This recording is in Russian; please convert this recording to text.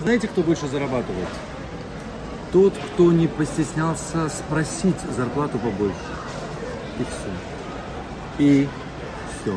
Знаете, кто больше зарабатывает? Тот, кто не постеснялся спросить зарплату побольше. И все. И все.